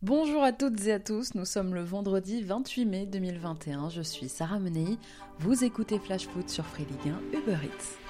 Bonjour à toutes et à tous, nous sommes le vendredi 28 mai 2021, je suis Sarah Menei, vous écoutez Flash Foot sur Free Ligue 1 Uber Eats.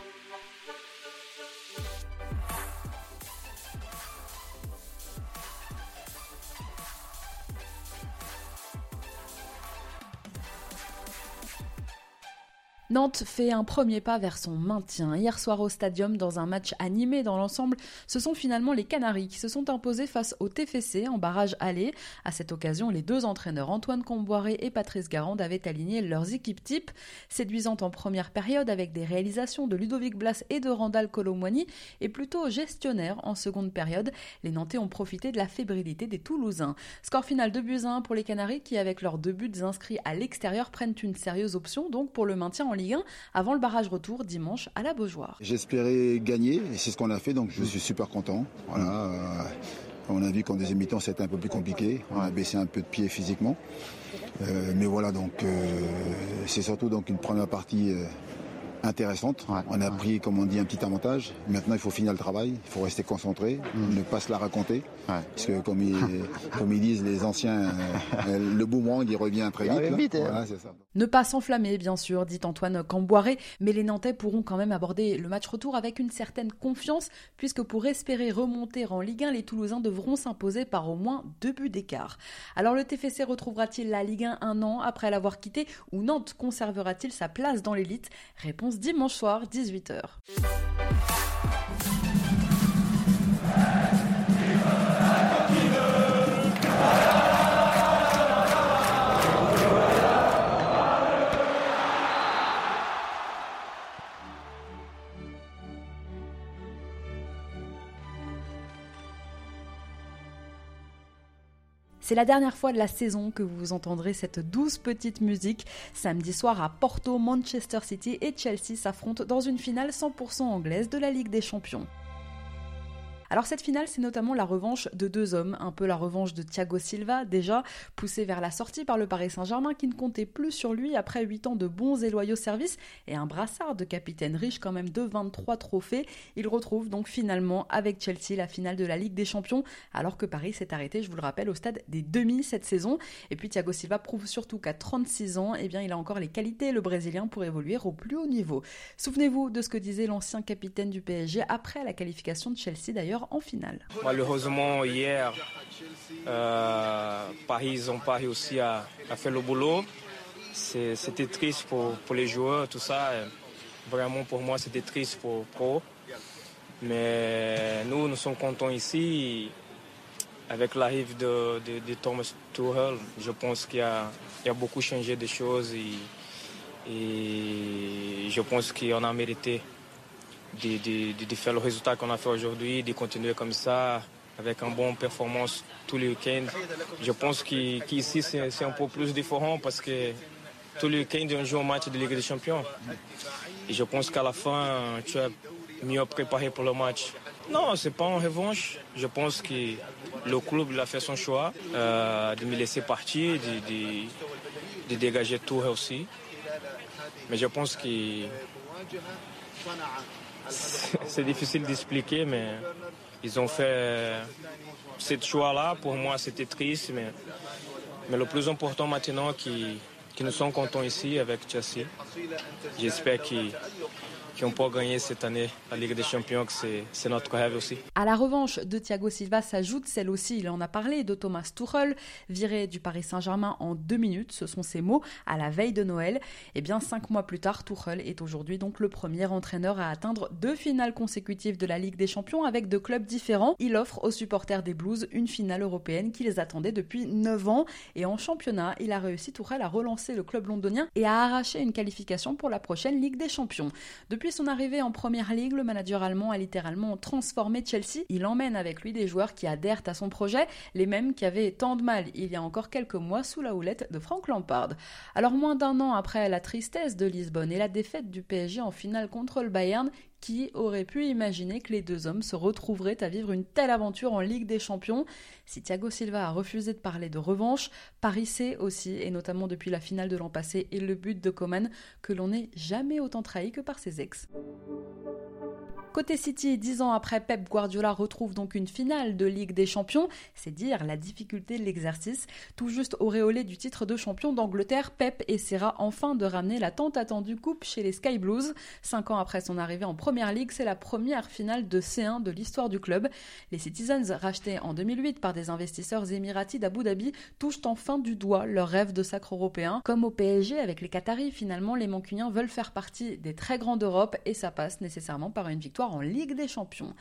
Nantes fait un premier pas vers son maintien. Hier soir au stadium, dans un match animé dans l'ensemble, ce sont finalement les Canaries qui se sont imposés face au TFC en barrage aller. À cette occasion, les deux entraîneurs Antoine Comboiré et Patrice Garande avaient aligné leurs équipes types, séduisantes en première période avec des réalisations de Ludovic Blas et de Randall Colomwani, et plutôt gestionnaires en seconde période. Les Nantais ont profité de la fébrilité des Toulousains. Score final de buts 1 pour les Canaries qui, avec leurs deux buts inscrits à l'extérieur, prennent une sérieuse option donc pour le maintien en Ligue 1 avant le barrage retour dimanche à la Beaujoire. J'espérais gagner et c'est ce qu'on a fait donc je suis super content. Euh, on a vu qu'en deuxième mi-temps c'était un peu plus compliqué. On a baissé un peu de pied physiquement. Euh, mais voilà donc euh, c'est surtout donc une première partie intéressante. on a pris, comme on dit, un petit avantage. Maintenant, il faut finir le travail, il faut rester concentré, mm. ne pas se la raconter. Parce que, comme ils, comme ils, disent les anciens, euh, le boomerang, il revient très vite. Hein. Ne pas s'enflammer, bien sûr, dit Antoine Camboiré, mais les Nantais pourront quand même aborder le match retour avec une certaine confiance, puisque pour espérer remonter en Ligue 1, les Toulousains devront s'imposer par au moins deux buts d'écart. Alors le TFC retrouvera-t-il la Ligue 1 un an après l'avoir quitté, ou Nantes conservera-t-il sa place dans l'élite? Réponse dimanche soir, 18h. C'est la dernière fois de la saison que vous entendrez cette douce petite musique. Samedi soir à Porto, Manchester City et Chelsea s'affrontent dans une finale 100% anglaise de la Ligue des Champions. Alors cette finale, c'est notamment la revanche de deux hommes, un peu la revanche de Thiago Silva, déjà poussé vers la sortie par le Paris Saint-Germain qui ne comptait plus sur lui après 8 ans de bons et loyaux services et un brassard de capitaine riche quand même de 23 trophées. Il retrouve donc finalement avec Chelsea la finale de la Ligue des Champions alors que Paris s'est arrêté, je vous le rappelle, au stade des demi cette saison. Et puis Thiago Silva prouve surtout qu'à 36 ans, eh bien, il a encore les qualités, le Brésilien, pour évoluer au plus haut niveau. Souvenez-vous de ce que disait l'ancien capitaine du PSG après la qualification de Chelsea d'ailleurs en finale. Malheureusement, hier, euh, Paris n'ont pas réussi à, faire le boulot. C'était triste pour, les joueurs, tout ça. Vraiment, pour moi, c'était triste pour Pro. Mais nous, nous sommes contents ici. Avec l'arrivée de, Thomas Tuchel, je pense qu'il a, a, beaucoup changé de choses et, et je pense qu'on a mérité de, faire le résultat qu'on a fait aujourd'hui, de continuer comme ça, avec une bonne performance tous les week-ends. Je pense qu'ici, c'est un peu plus différent parce que tous les week-ends, on joue un match de Ligue des Champions. Et je pense qu'à la fin, tu es mieux préparé pour le match. Non, c'est pas en revanche. Je pense que le club a fait son choix euh, de me laisser partir, de, de dégager tout aussi. Mais je pense que c'est difficile d'expliquer, mais ils ont fait ce choix-là. Pour moi, c'était triste, mais, mais le plus important maintenant, qui, qui nous sommes contents ici avec Chelsea. J'espère qu'ils qui peut gagner cette année la Ligue des Champions, c'est notre rêve aussi. À la revanche de Thiago Silva s'ajoute celle aussi, il en a parlé, de Thomas Tuchel, viré du Paris Saint-Germain en deux minutes, ce sont ses mots, à la veille de Noël. Et eh bien cinq mois plus tard, Tuchel est aujourd'hui donc le premier entraîneur à atteindre deux finales consécutives de la Ligue des Champions avec deux clubs différents. Il offre aux supporters des Blues une finale européenne qui les attendait depuis 9 ans. Et en championnat, il a réussi Tuchel à relancer le club londonien et à arracher une qualification pour la prochaine Ligue des Champions. Depuis depuis son arrivée en première ligue, le manager allemand a littéralement transformé Chelsea. Il emmène avec lui des joueurs qui adhèrent à son projet, les mêmes qui avaient tant de mal il y a encore quelques mois sous la houlette de Frank Lampard. Alors moins d'un an après la tristesse de Lisbonne et la défaite du PSG en finale contre le Bayern, qui aurait pu imaginer que les deux hommes se retrouveraient à vivre une telle aventure en Ligue des Champions Si Thiago Silva a refusé de parler de revanche, Paris sait aussi, et notamment depuis la finale de l'an passé et le but de Coman, que l'on n'est jamais autant trahi que par ses ex. Côté City, dix ans après, Pep Guardiola retrouve donc une finale de Ligue des Champions. C'est dire la difficulté de l'exercice. Tout juste auréolé du titre de champion d'Angleterre, Pep essaiera enfin de ramener la tant attendue coupe chez les Sky Blues. Cinq ans après son arrivée en Première Ligue, c'est la première finale de C1 de l'histoire du club. Les Citizens, rachetés en 2008 par des investisseurs émiratis d'Abu Dhabi, touchent enfin du doigt leur rêve de sacre européen. Comme au PSG avec les Qataris, finalement, les Mancuniens veulent faire partie des très grands d'Europe et ça passe nécessairement par une victoire en Ligue des Champions.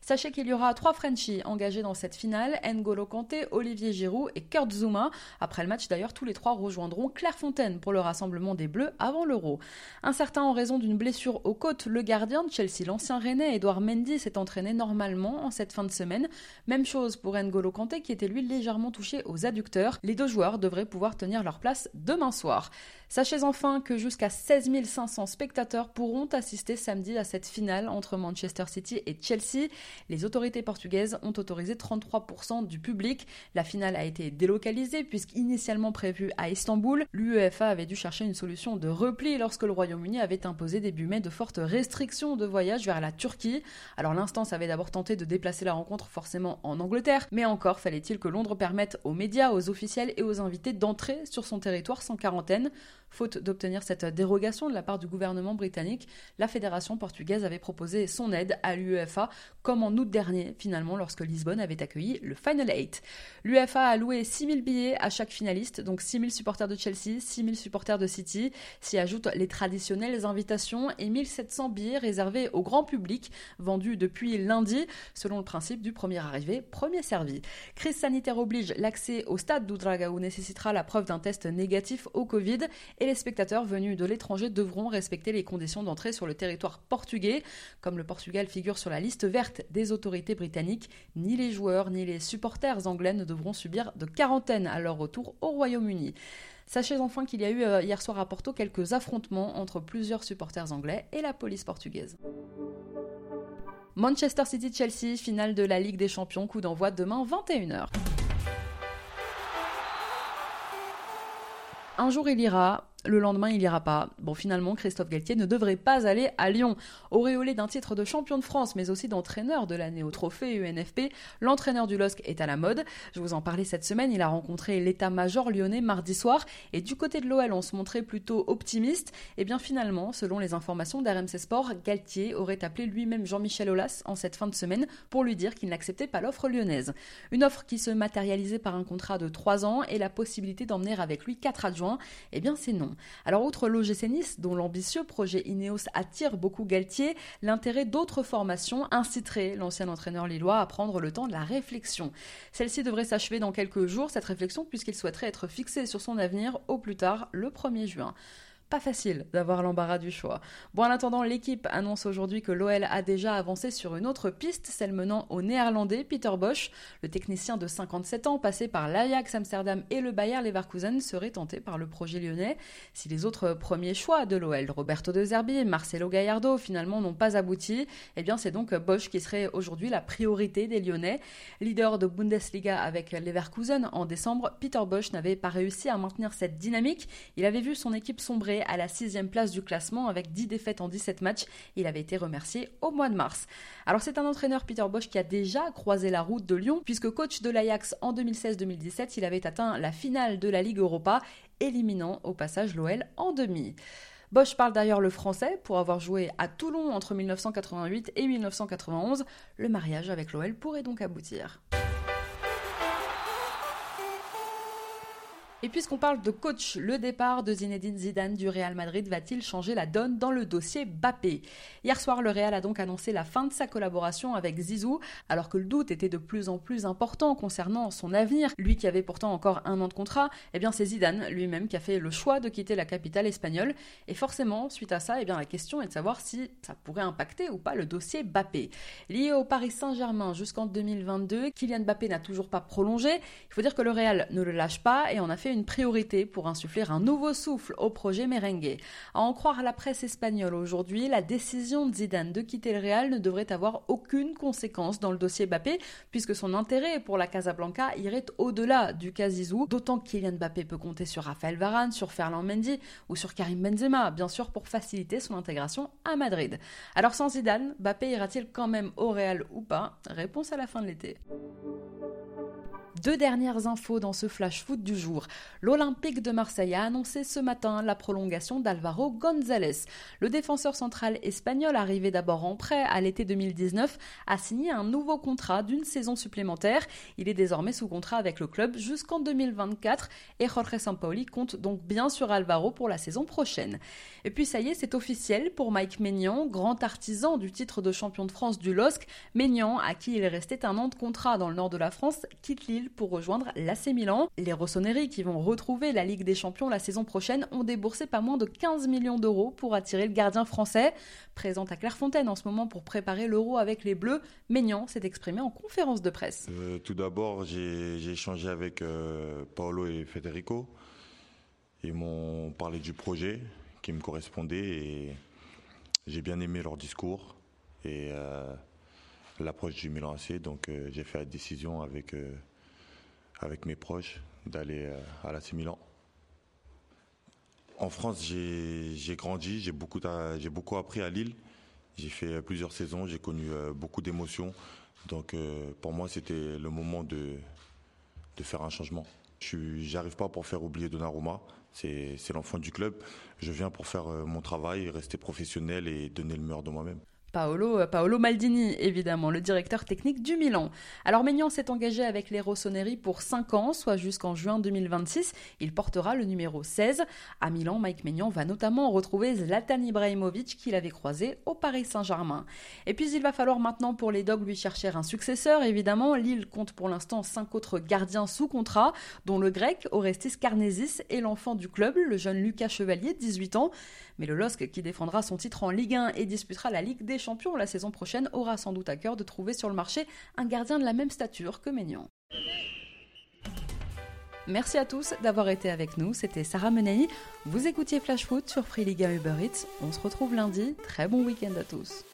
Sachez qu'il y aura trois Frenchies engagés dans cette finale, N'Golo Kanté, Olivier Giroud et Kurt Zouma. Après le match d'ailleurs, tous les trois rejoindront Clairefontaine pour le rassemblement des Bleus avant l'Euro. Incertain en raison d'une blessure aux côtes, le gardien de Chelsea, l'ancien Rennais Edouard Mendy, s'est entraîné normalement en cette fin de semaine. Même chose pour N'Golo Kanté qui était lui légèrement touché aux adducteurs. Les deux joueurs devraient pouvoir tenir leur place demain soir. Sachez enfin que jusqu'à 16 500 spectateurs pourront assister samedi à cette finale entre Manchester City et Chelsea. Les autorités portugaises ont autorisé 33% du public. La finale a été délocalisée puisqu'initialement prévue à Istanbul, l'UEFA avait dû chercher une solution de repli lorsque le Royaume-Uni avait imposé début mai de fortes restrictions de voyage vers la Turquie. Alors l'instance avait d'abord tenté de déplacer la rencontre forcément en Angleterre, mais encore fallait-il que Londres permette aux médias, aux officiels et aux invités d'entrer sur son territoire sans quarantaine. Faute d'obtenir cette dérogation de la part du gouvernement britannique, la fédération portugaise avait proposé son aide à l'UEFA, comme en août dernier, finalement, lorsque Lisbonne avait accueilli le Final 8. L'UEFA a loué 6000 billets à chaque finaliste, donc 6000 supporters de Chelsea, 6000 supporters de City, s'y ajoutent les traditionnelles invitations et 1700 billets réservés au grand public, vendus depuis lundi, selon le principe du premier arrivé, premier servi. Crise sanitaire oblige, l'accès au stade d'Oudragao nécessitera la preuve d'un test négatif au Covid et les spectateurs venus de l'étranger devront respecter les conditions d'entrée sur le territoire portugais. Comme le Portugal figure sur la liste verte des autorités britanniques, ni les joueurs ni les supporters anglais ne devront subir de quarantaine à leur retour au Royaume-Uni. Sachez enfin qu'il y a eu euh, hier soir à Porto quelques affrontements entre plusieurs supporters anglais et la police portugaise. Manchester City-Chelsea, finale de la Ligue des Champions, coup d'envoi demain 21h. Un jour il ira, le lendemain, il ira pas. Bon, finalement, Christophe Galtier ne devrait pas aller à Lyon. Auréolé d'un titre de champion de France, mais aussi d'entraîneur de l'année au trophée UNFP, l'entraîneur du LOSC est à la mode. Je vous en parlais cette semaine, il a rencontré l'état-major lyonnais mardi soir, et du côté de l'OL, on se montrait plutôt optimiste. Et eh bien finalement, selon les informations d'RMC Sport, Galtier aurait appelé lui-même Jean-Michel Aulas en cette fin de semaine pour lui dire qu'il n'acceptait pas l'offre lyonnaise. Une offre qui se matérialisait par un contrat de 3 ans et la possibilité d'emmener avec lui 4 adjoints. Eh bien c'est non. Alors outre l'OGC Nice, dont l'ambitieux projet Ineos attire beaucoup Galtier, l'intérêt d'autres formations inciterait l'ancien entraîneur lillois à prendre le temps de la réflexion. Celle-ci devrait s'achever dans quelques jours, cette réflexion, puisqu'il souhaiterait être fixé sur son avenir au plus tard le 1er juin pas facile d'avoir l'embarras du choix. Bon, en attendant, l'équipe annonce aujourd'hui que l'OL a déjà avancé sur une autre piste, celle menant au néerlandais Peter Bosch. Le technicien de 57 ans, passé par l'Ajax Amsterdam et le Bayer Leverkusen, serait tenté par le projet lyonnais. Si les autres premiers choix de l'OL, Roberto De Zerbi et Marcelo Gallardo, finalement n'ont pas abouti, eh bien c'est donc Bosch qui serait aujourd'hui la priorité des Lyonnais. Leader de Bundesliga avec Leverkusen en décembre, Peter Bosch n'avait pas réussi à maintenir cette dynamique. Il avait vu son équipe sombrer à la sixième place du classement avec 10 défaites en 17 matchs. Il avait été remercié au mois de mars. Alors c'est un entraîneur Peter Bosch qui a déjà croisé la route de Lyon puisque coach de l'Ajax en 2016-2017, il avait atteint la finale de la Ligue Europa, éliminant au passage l'OL en demi. Bosch parle d'ailleurs le français pour avoir joué à Toulon entre 1988 et 1991. Le mariage avec l'OL pourrait donc aboutir. Et puisqu'on parle de coach, le départ de Zinedine Zidane du Real Madrid va-t-il changer la donne dans le dossier Bappé Hier soir, le Real a donc annoncé la fin de sa collaboration avec Zizou, alors que le doute était de plus en plus important concernant son avenir. Lui qui avait pourtant encore un an de contrat, eh bien c'est Zidane lui-même qui a fait le choix de quitter la capitale espagnole. Et forcément, suite à ça, eh bien la question est de savoir si ça pourrait impacter ou pas le dossier Bappé. Lié au Paris Saint-Germain jusqu'en 2022, Kylian Bappé n'a toujours pas prolongé. Il faut dire que le Real ne le lâche pas et en a fait une priorité pour insuffler un nouveau souffle au projet merengue. À en croire la presse espagnole aujourd'hui, la décision de Zidane de quitter le Real ne devrait avoir aucune conséquence dans le dossier Mbappé, puisque son intérêt pour la Casablanca irait au-delà du cas Zizou, d'autant que Kylian Mbappé peut compter sur Rafael Varane, sur Ferland Mendy ou sur Karim Benzema, bien sûr pour faciliter son intégration à Madrid. Alors sans Zidane, Mbappé ira-t-il quand même au Real ou pas? Réponse à la fin de l'été. Deux dernières infos dans ce flash foot du jour. L'Olympique de Marseille a annoncé ce matin la prolongation d'Alvaro González. Le défenseur central espagnol, arrivé d'abord en prêt à l'été 2019, a signé un nouveau contrat d'une saison supplémentaire. Il est désormais sous contrat avec le club jusqu'en 2024 et Jorge Sampaoli compte donc bien sur Alvaro pour la saison prochaine. Et puis ça y est, c'est officiel pour Mike Maignan, grand artisan du titre de champion de France du LOSC. Maignan, à qui il restait un an de contrat dans le nord de la France, quitte Pour rejoindre l'AC Milan. Les Rossoneri, qui vont retrouver la Ligue des Champions la saison prochaine, ont déboursé pas moins de 15 millions d'euros pour attirer le gardien français. Présent à Clairefontaine en ce moment pour préparer l'Euro avec les Bleus, Maignan s'est exprimé en conférence de presse. Euh, tout d'abord, j'ai échangé avec euh, Paolo et Federico. Ils m'ont parlé du projet qui me correspondait et j'ai bien aimé leur discours et euh, l'approche du Milan AC. Donc j'ai fait la décision avec avec mes proches d'aller euh, à la Milan. En France, j'ai grandi, j'ai beaucoup, beaucoup appris à Lille. J'ai fait plusieurs saisons, j'ai connu euh, beaucoup d'émotions. Donc euh, pour moi, c'était le moment de, de faire un changement. Je n'arrive pas pour faire oublier Donnarumma. C'est l'enfant du club. Je viens pour faire mon travail, rester professionnel et donner le meilleur de moi-même. Paolo, euh, Paolo Maldini, évidemment, le directeur technique du Milan. Alors Maignan s'est engagé avec les Rossoneri pour 5 ans, soit jusqu'en juin 2026. Il portera le numéro 16. À Milan, Mike Maignan va notamment retrouver Zlatan Ibrahimovic qu'il avait croisé au Paris Saint-Germain. Et puis il va falloir maintenant pour les Dogs lui chercher un successeur, évidemment. Lille compte pour l'instant 5 autres gardiens sous contrat, dont le grec Orestis Karnesis et l'enfant du club, le jeune Lucas Chevalier, 18 ans. Mais le LOSC, qui défendra son titre en Ligue 1 et disputera la Ligue des Champions la saison prochaine, aura sans doute à cœur de trouver sur le marché un gardien de la même stature que Maignan. Merci à tous d'avoir été avec nous. C'était Sarah Menei. Vous écoutiez Flash Foot sur Free Liga Uber Eats. On se retrouve lundi. Très bon week-end à tous.